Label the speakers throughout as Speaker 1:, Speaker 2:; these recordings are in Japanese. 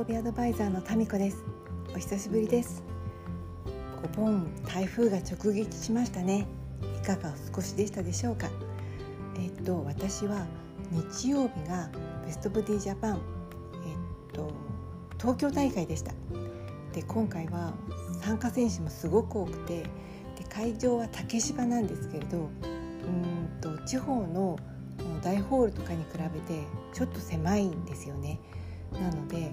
Speaker 1: 喜びアドバイザーのタミコです。お久しぶりです。お盆台風が直撃しましたね。いかがお過ごしでしたでしょうか？えっと私は日曜日がベストボディジャパンえっと東京大会でした。で今回は参加選手もすごく多くてで会場は竹芝なんですけれどうんと地方の大ホールとかに比べてちょっと狭いんですよね。なので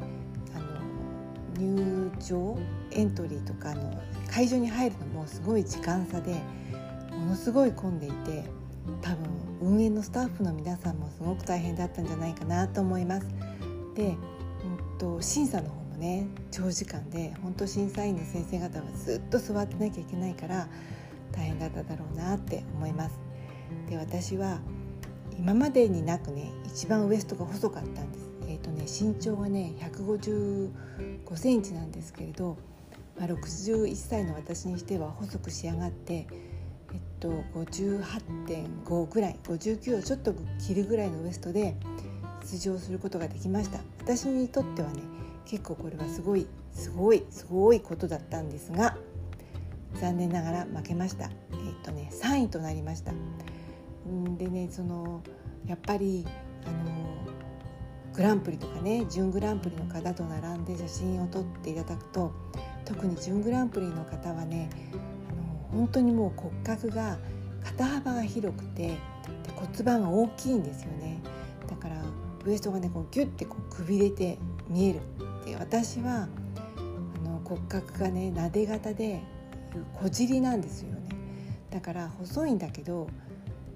Speaker 1: あの入場エントリーとかの会場に入るのもすごい時間差でものすごい混んでいて多分運営のスタッフの皆さんもすごく大変だったんじゃないかなと思います。で、うんと、審査の方もね長時間で本当審査員の先生方はずっと座ってなきゃいけないから大変だっただろうなって思います。で私は今までになくね一番ウエストが細かったんです。ーとね、身長がね155センチなんですけれど、まあ、61歳の私にしては細く仕上がって、えっと、58.5ぐらい59をちょっと切るぐらいのウエストで出場することができました。私にとってはね結構これはすごいすごいすごいことだったんですが残念ながら負けました。えっとね3位となりました。んでねそのやっぱりあのグランプリとかね準グランプリの方と並んで写真を撮っていただくと特に準グランプリの方はねあの本当にもう骨格が肩幅が広くてで骨盤が大きいんですよね。だからウエストがねこうギュッてこうくびれて見える。で私はあの骨格がねなで型で小尻なんですよね。だから細いんだけど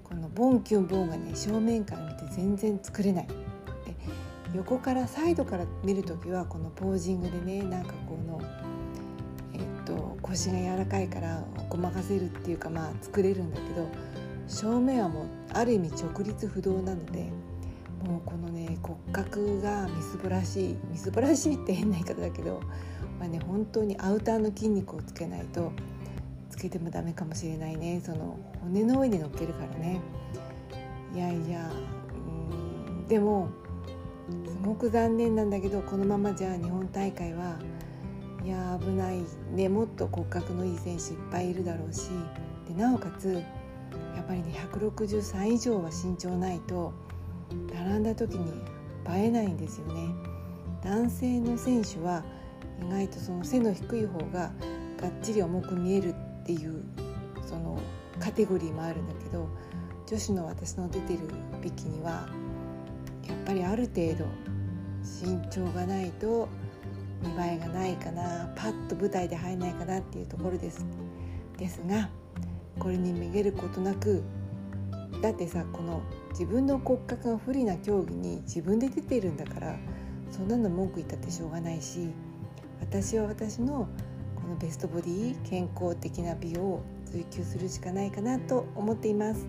Speaker 1: このボンキュンボンがね正面から見て全然作れない。横からサイドから見る時はこのポージングでねなんかこの、えっと、腰が柔らかいからごまかせるっていうかまあ作れるんだけど正面はもうある意味直立不動なのでもうこのね骨格がみすぼらしいみすぼらしいって変な言い方だけど、まあね、本当にアウターの筋肉をつけないとつけてもダメかもしれないね。その骨の上に乗っけるからね。いやいやうんでもごく残念なんだけどこのままじゃ日本大会はいや危ないねもっと骨格のいい選手いっぱいいるだろうしでなおかつやっぱりね163以上は身長ないと並んだ時に映えないんですよね。男性の選手は意外とその背の低い方ががっちり重く見えるっていうそのカテゴリーもあるんだけど女子の私の出てるビキニはやっぱりある程度身長がないと見栄えがないかなパッと舞台で入らないかなっていうところです。ですがこれにめげることなくだってさこの自分の骨格が不利な競技に自分で出ているんだからそんなの文句言ったってしょうがないし私は私のこのベストボディ健康的な美を追求するしかないかなと思っています。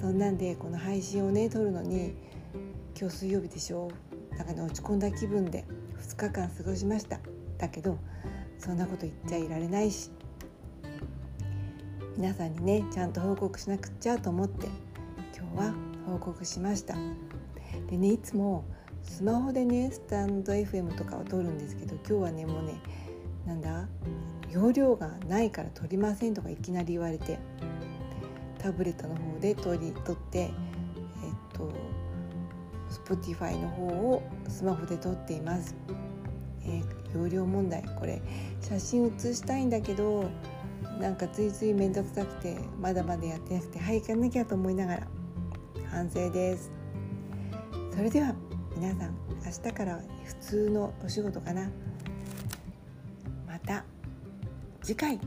Speaker 1: そんなんでこの配信をね撮るのに今日水曜日でしょ。なんかね落ち込んだ気分で2日間過ごしました。だけどそんなこと言っちゃいられないし。皆さんにねちゃんと報告しなくっちゃと思って今日は報告しました。でねいつもスマホでねスタンド FM とかを撮るんですけど今日はねもうねなんだ容量がないから撮りませんとかいきなり言われてタブレットの方で撮り撮って Spotify の方をスマホで撮っています、えー、容量問題。これ写真写したいんだけどなんかついつい面倒くさくてまだまだやってなくてはい行かなきゃと思いながら反省です。それでは皆さん明日からは普通のお仕事かな。また次回。